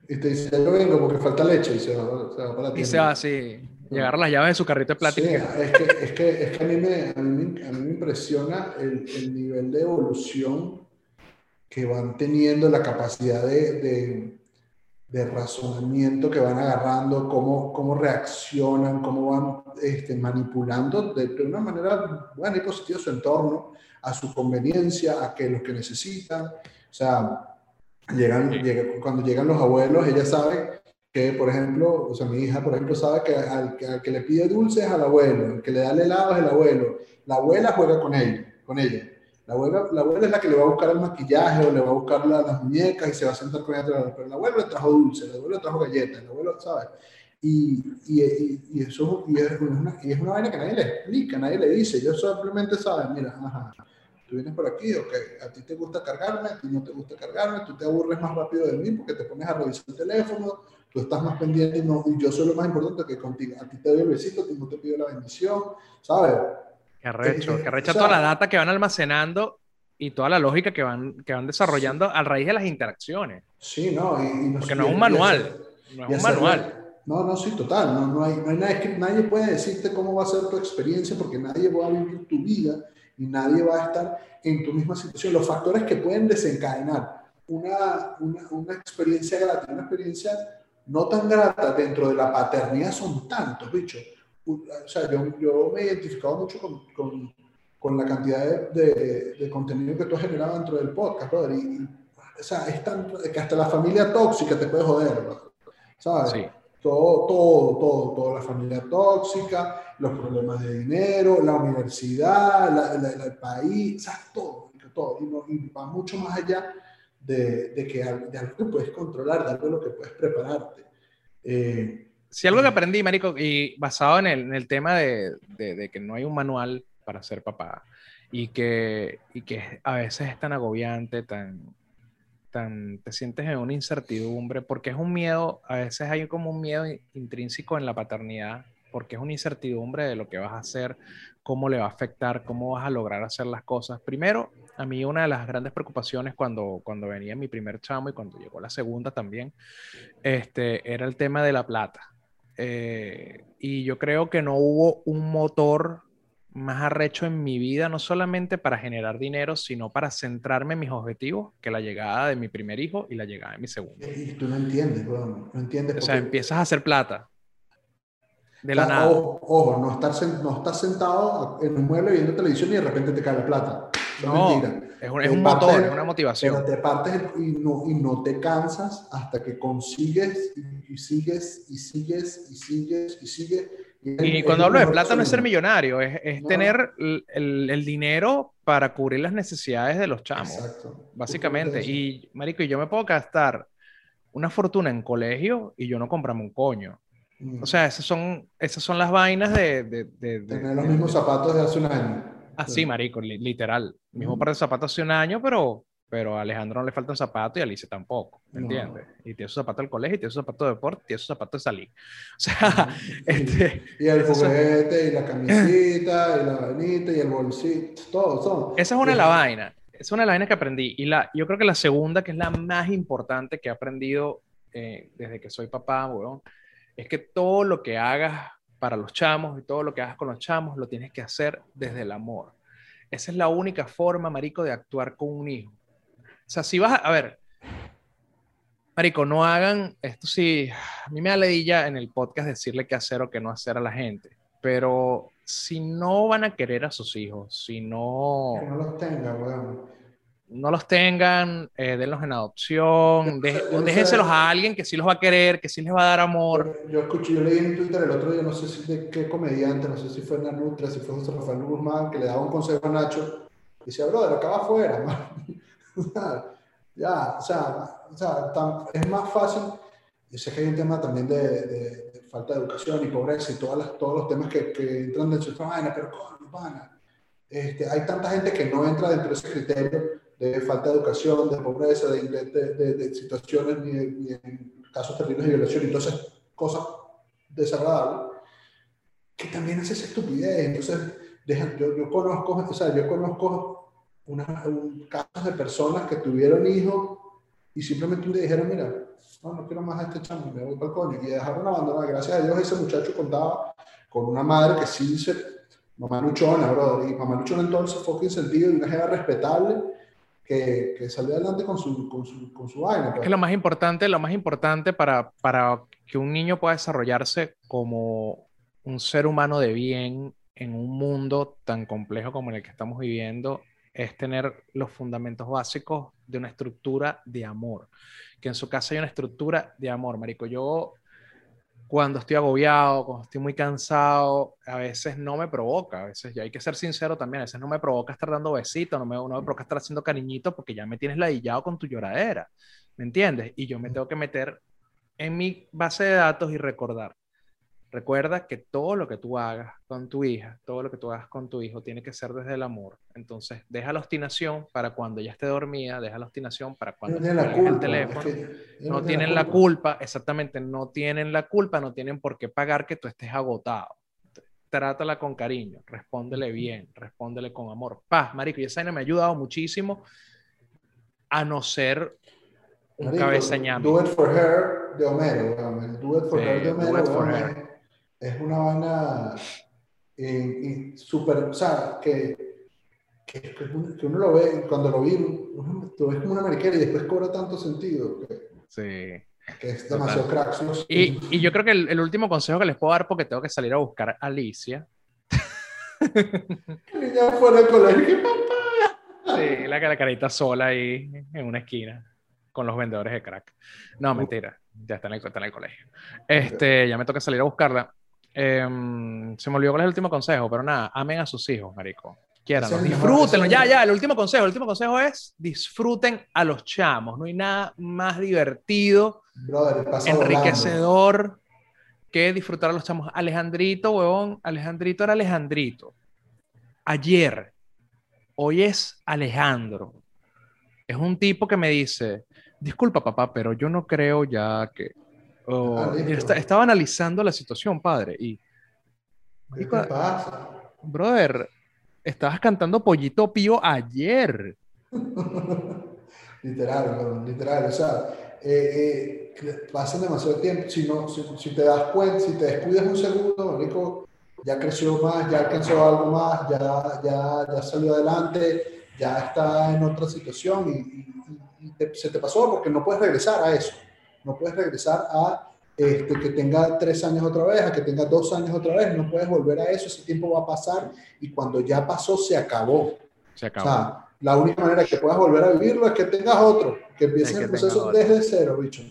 Y te dice, yo vengo porque falta leche y se va, se va para la Y se va así, llegar las llaves de su carrito de plástico. Sí, es que, es que, es que a, mí me, a, mí, a, mí me, impresiona el, el, nivel de evolución que van teniendo, la capacidad de, de de razonamiento que van agarrando, cómo, cómo reaccionan, cómo van este, manipulando de, una manera buena y positiva su entorno, a su conveniencia, a que los que necesitan. O sea, llegan, cuando llegan los abuelos, ella sabe que, por ejemplo, o sea, mi hija, por ejemplo, sabe que al, que le pide dulces es al abuelo, el que le da el helado es el abuelo, la abuela juega con él, con ella. La abuela, la abuela es la que le va a buscar el maquillaje o le va a buscar las muñecas y se va a sentar con ella. Pero la abuela le trajo dulce, la abuela le trajo galletas, la abuela, ¿sabes? Y, y, y, eso y es, una, y es una vaina que nadie le explica, nadie le dice. Yo simplemente sabes, mira, ajá, tú vienes por aquí, ok, a ti te gusta cargarme, a ti no te gusta cargarme, tú te aburres más rápido de mí porque te pones a revisar el teléfono, tú estás más pendiente y, no, y yo soy lo más importante que contigo. A ti te doy el besito, a ti no te pido la bendición, ¿sabes? Que arrecho, que arrecha [LAUGHS] toda la data que van almacenando y toda la lógica que van, que van desarrollando a raíz de las interacciones. Sí, no, y, porque no es un manual, no es un manual. No, no, sí, total. No, no hay, no hay nadie, nadie puede decirte cómo va a ser tu experiencia porque nadie va a vivir tu vida y nadie va a estar en tu misma situación. Los factores que pueden desencadenar una, una, una experiencia grata, una experiencia no tan grata dentro de la paternidad son tantos, bicho. O sea, yo, yo me he identificado mucho con, con, con la cantidad de, de, contenido que tú has generado dentro del podcast, brother. Y, o sea, es tanto que hasta la familia tóxica te puede joder, brother. ¿Sabes? Sí. Todo, todo, todo, toda la familia tóxica, los problemas de dinero, la universidad, la, el país, o sea, todo, todo. Y, no, y, va mucho más allá de, de, que, de algo que puedes controlar, de algo de lo que puedes prepararte. Eh, si algo que aprendí, Marico, y basado en el, en el tema de, de, que no hay un manual para ser papá y que, y que a veces es tan agobiante, tan, tan, te sientes en una incertidumbre, porque es un miedo, a veces hay como un miedo intrínseco en la paternidad, porque es una incertidumbre de lo que vas a hacer, cómo le va a afectar, cómo vas a lograr hacer las cosas. Primero, a mí una de las grandes preocupaciones cuando, cuando venía mi primer chamo y cuando llegó la segunda también, este, era el tema de la plata. Eh, y yo creo que no hubo un motor más arrecho en mi vida, no solamente para generar dinero, sino para centrarme en mis objetivos, que la llegada de mi primer hijo y la llegada de mi segundo. Y tú no entiendes, no entiendes. O sea, empiezas a hacer plata. De la nada. Ojo, no, estar, no estás sentado en un mueble viendo televisión y de repente te cae la plata. No, Es un, es un motor, es una motivación. Pero te partes y no, y no te cansas hasta que consigues y, y sigues y sigues y sigues y sigues y cuando hablo de plata no es ser millonario, es, es tener el, el, dinero para cubrir las necesidades de los chamos. Exacto. Básicamente. Y, marico, yo me puedo gastar una fortuna en colegio y yo no comprarme un coño. Mm. O sea, esas son, esas son las vainas de... de, de tener los mismos zapatos de hace un año. Así, marico, literal. Mismo mm. par de zapatos hace un año, pero pero a Alejandro no le falta un zapato y a Alice tampoco, ¿me entiendes? Y tiene su zapato del colegio, y tiene su zapato de deporte, y tiene su zapato de salir. O sea, [LAUGHS] este, y el juguete, y la camisita, y la vainita, y el bolsito, todo, todo. Esa es una de las vainas, es una de las vainas que aprendí. Y la, yo creo que la segunda, que es la más importante que he aprendido eh, desde que soy papá, weón, es que todo lo que hagas para los chamos y todo lo que hagas con los chamos lo tienes que hacer desde el amor. Esa es la única forma, marico, de actuar con un hijo o sea, si vas a, a ver, Marico, no hagan, esto sí, a mí me da ledilla en el podcast decirle qué hacer o qué no hacer a la gente, pero si no van a querer a sus hijos, si no... No los tengan, weón. No los tengan, eh, denlos en adopción, déjenselos a alguien que sí los va a querer, que sí les va a dar amor. Yo, escuché, yo leí en Twitter el otro día, no sé si de qué comediante, no sé si fue Nanutra, si fue José Rafael Guzmán, que le daba un consejo a Nacho, y decía, brother, acá afuera, [LAUGHS] man ya, o sea, o sea es más fácil. Yo sé que hay un tema también de, de, falta de educación y pobreza y todas las, todos los temas que, que entran dentro de esta vaina, pero ¿cómo, Este, hay tanta gente que no entra dentro de ese criterio de falta de educación, de pobreza, de, de, de situaciones, ni, ni, casos terribles de violación esas cosas desagradables, que también hace esa estupidez. Entonces, dejan, yo, yo, conozco, o sea, yo conozco una, un, casos de personas que tuvieron hijos y simplemente le dijeron, mira, no, no quiero más a este chamo, me voy para el coño. Y dejaron abandonado. Gracias a Dios ese muchacho contaba con una madre que sí se, mamá luchona, brother. Y mamá luchona en todo ese fucking sentido y una jeva respetable que, que salió adelante con su, con su, con su vaina. Pues. Es que lo más importante, lo más importante para, para que un niño pueda desarrollarse como un ser humano de bien en un mundo tan complejo como en el que estamos viviendo es tener los fundamentos básicos de una estructura de amor. Que en su casa hay una estructura de amor, Marico. Yo cuando estoy agobiado, cuando estoy muy cansado, a veces no me provoca, a veces, ya hay que ser sincero también, a veces no me provoca estar dando besitos, no me, no me provoca estar haciendo cariñitos porque ya me tienes ladillado con tu lloradera, ¿me entiendes? Y yo me tengo que meter en mi base de datos y recordar, Recuerda que todo lo que tú hagas con tu hija, todo lo que tú hagas con tu hijo, tiene que ser desde el amor. Entonces, deja la obstinación para cuando ya esté dormida, deja la obstinación para cuando no la culpa, el teléfono. no, tienen la culpa. exactamente, no tienen la culpa, no tienen por qué pagar que tú estés agotado. Trátala con cariño, respóndele bien, respóndele con amor. Paz, marico, y esa me ha ayudado muchísimo a no ser un cabeza Do it for her de Homero, do it for her de Homero es una vaina eh, súper, o sea, que, que, que, uno lo ve, cuando lo vi, uno, lo ves como una mariquera y después cobra tanto sentido. Que, sí. Que es demasiado crack. Y, y, yo creo que el, el, último consejo que les puedo dar, porque tengo que salir a buscar a Alicia. [LAUGHS] ya fuera del colegio, papá. Sí, la, la carita sola ahí en una esquina con los vendedores de crack. No, mentira, ya está en el, está en el colegio. Este, ya me toca salir a buscarla. Em, se me olvidó cuál es el último consejo, pero nada, amen a sus hijos, marico. Quieran, disfrútenlo. Ya, ya, el último consejo. El último consejo es disfruten a los chamos. No hay nada más divertido, enriquecedor que disfrutar a los chamos. Alejandrito, huevón, Alejandrito era Alejandrito. Ayer, hoy es Alejandro. Es un tipo que me dice, disculpa papá, pero yo no creo ya que Oh, estaba analizando la situación, padre, y... ¿Qué pasa? Brother, estabas cantando Pollito Pío ayer. [LAUGHS] literal, literal. O sea, eh, eh, pasa demasiado tiempo. Si, no, si, te das cuenta, si te descuidas un segundo, marico, ya creció más, ya alcanzó algo más, ya, ya, ya salió adelante, ya está en otra situación y, se te pasó porque no puedes regresar a eso. No puedes regresar a este, que tenga tres años otra vez, a que tenga dos años otra vez. No puedes volver a eso. Ese tiempo va a pasar y cuando ya pasó, se acabó. Se acabó. O sea, la única manera que puedas volver a vivirlo es que tengas otro, que empieces el proceso desde cero, bicho.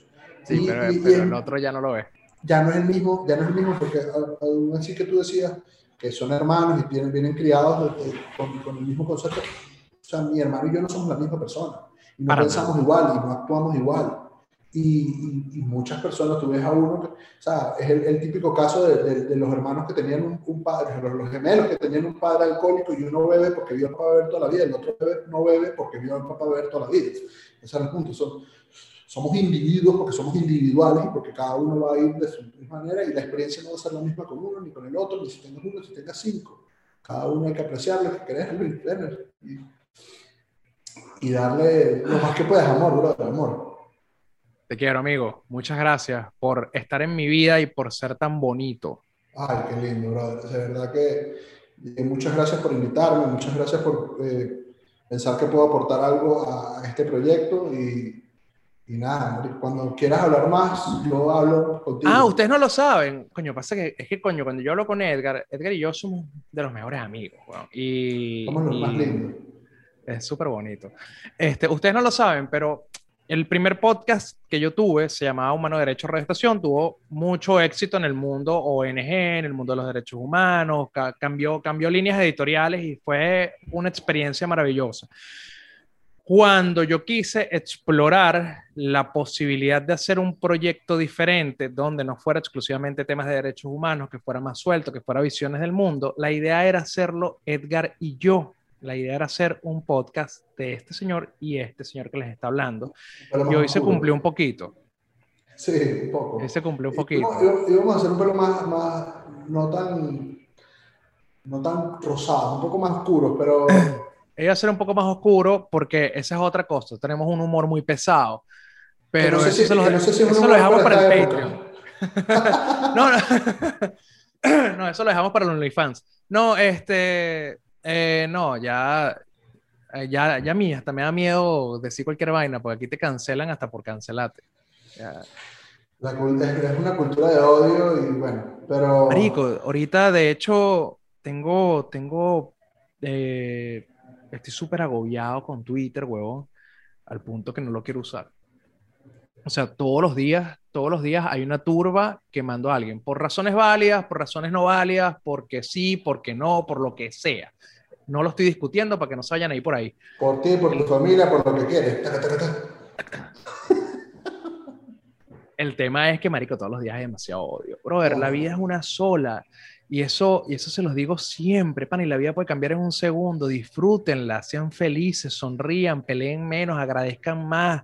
Sí, pero, el otro ya no lo ve. Ya no es el mismo, ya no es el mismo, porque aún así que tú decías que son hermanos y vienen, vienen criados con, con, el mismo concepto. O sea, mi hermano y yo no somos la misma persona. Y no pensamos igual y no actuamos igual. Y, muchas personas, tú ves a uno, o sea, es el, típico caso de, de, los hermanos que tenían un, padre, los, gemelos que tenían un padre alcohólico y uno bebe porque vio al papá beber toda la vida, el otro bebe, no bebe porque vio al papá beber toda la vida. Ese es el punto. Son, somos individuos porque somos individuales y porque cada uno va a ir de su misma manera y la experiencia no va a ser la misma con uno ni con el otro, ni si tengas uno, ni si tengas cinco. Cada uno hay que apreciarlo, que quererlo y, y darle lo más que puedas amor, bro, amor. Te quiero, amigo. Muchas gracias por estar en mi vida y por ser tan bonito. Ay, qué lindo, brother. De verdad que eh, muchas gracias por invitarme, muchas gracias por eh, pensar que puedo aportar algo a, este proyecto y, y, nada, cuando quieras hablar más, yo hablo contigo. Ah, ustedes no lo saben. Coño, pasa que es que, coño, cuando yo hablo con Edgar, Edgar y yo somos de los mejores amigos. y, somos los más lindos. Es súper bonito. Este, ustedes no lo saben, pero el primer podcast que yo tuve se llamaba Humano Derecho Redestación, tuvo mucho éxito en el mundo ONG, en el mundo de los derechos humanos, cambió, cambió líneas editoriales y fue una experiencia maravillosa. Cuando yo quise explorar la posibilidad de hacer un proyecto diferente donde no fuera exclusivamente temas de derechos humanos, que fuera más suelto, que fuera visiones del mundo, la idea era hacerlo Edgar y yo la idea era hacer un podcast de este señor y este señor que les está hablando. Y hoy se cumplió un poquito. Sí, un poco. Hoy se cumplió un poquito. Y, vamos a hacer un pelo más, más, no tan, no tan rosado, un poco más oscuro, pero... [CLEARS THROAT] Iba a ser un poco más oscuro porque esa es otra cosa. Tenemos un humor muy pesado. Pero eso, se lo, dejamos para el Patreon. [LAUGHS] no, no. [CLEARS THROAT] no, eso lo dejamos para los OnlyFans. No, este eh, no, ya, eh, ya, ya mí, hasta me da miedo decir cualquier vaina, porque aquí te cancelan hasta por cancelarte. La, es una cultura de odio y bueno, pero... Marico, ahorita de hecho tengo, tengo, eh, estoy súper agobiado con Twitter, huevón, al punto que no lo quiero usar. O sea, todos los días, todos los días hay una turba quemando a alguien, por razones válidas, por razones no válidas, porque sí, porque no, por lo que sea. No lo estoy discutiendo para que no se vayan ahí por ahí. Por ti, por tu familia, por lo que quieres. [LAUGHS] El tema es que, marico, todos los días hay demasiado odio. Brother, la vida es una sola. Y eso, y eso se los digo siempre, pan, y la vida puede cambiar en un segundo. Disfrútenla, sean felices, sonrían, peleen menos, agradezcan más.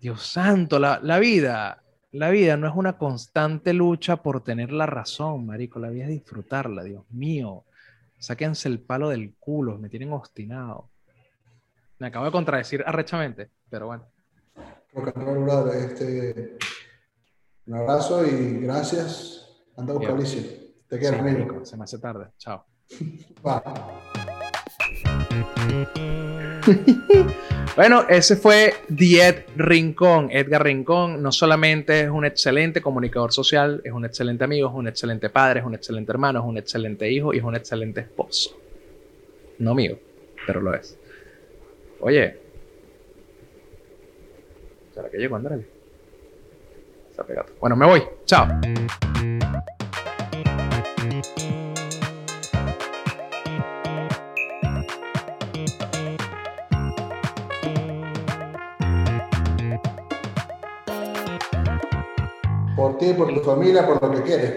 Dios santo, la, la vida, la vida no es una constante lucha por tener la razón, marico. La vida es disfrutarla, Dios mío. Sáquense el palo del culo, me tienen obstinado. Me acabo de contradecir arrechamente, pero bueno. Este, un abrazo y gracias. Anda a te quiero, amigo. Se me hace tarde. Chao. [LAUGHS] bueno, ese fue Diet Rincón. Edgar Rincón no solamente es un excelente comunicador social, es un excelente amigo, es un excelente padre, es un excelente hermano, es un excelente hijo y es un excelente esposo. No mío, pero lo es. Oye, ¿será que llegó Andrés? Bueno, me voy. Chao. Por ti, por tu familia, por lo que quieres.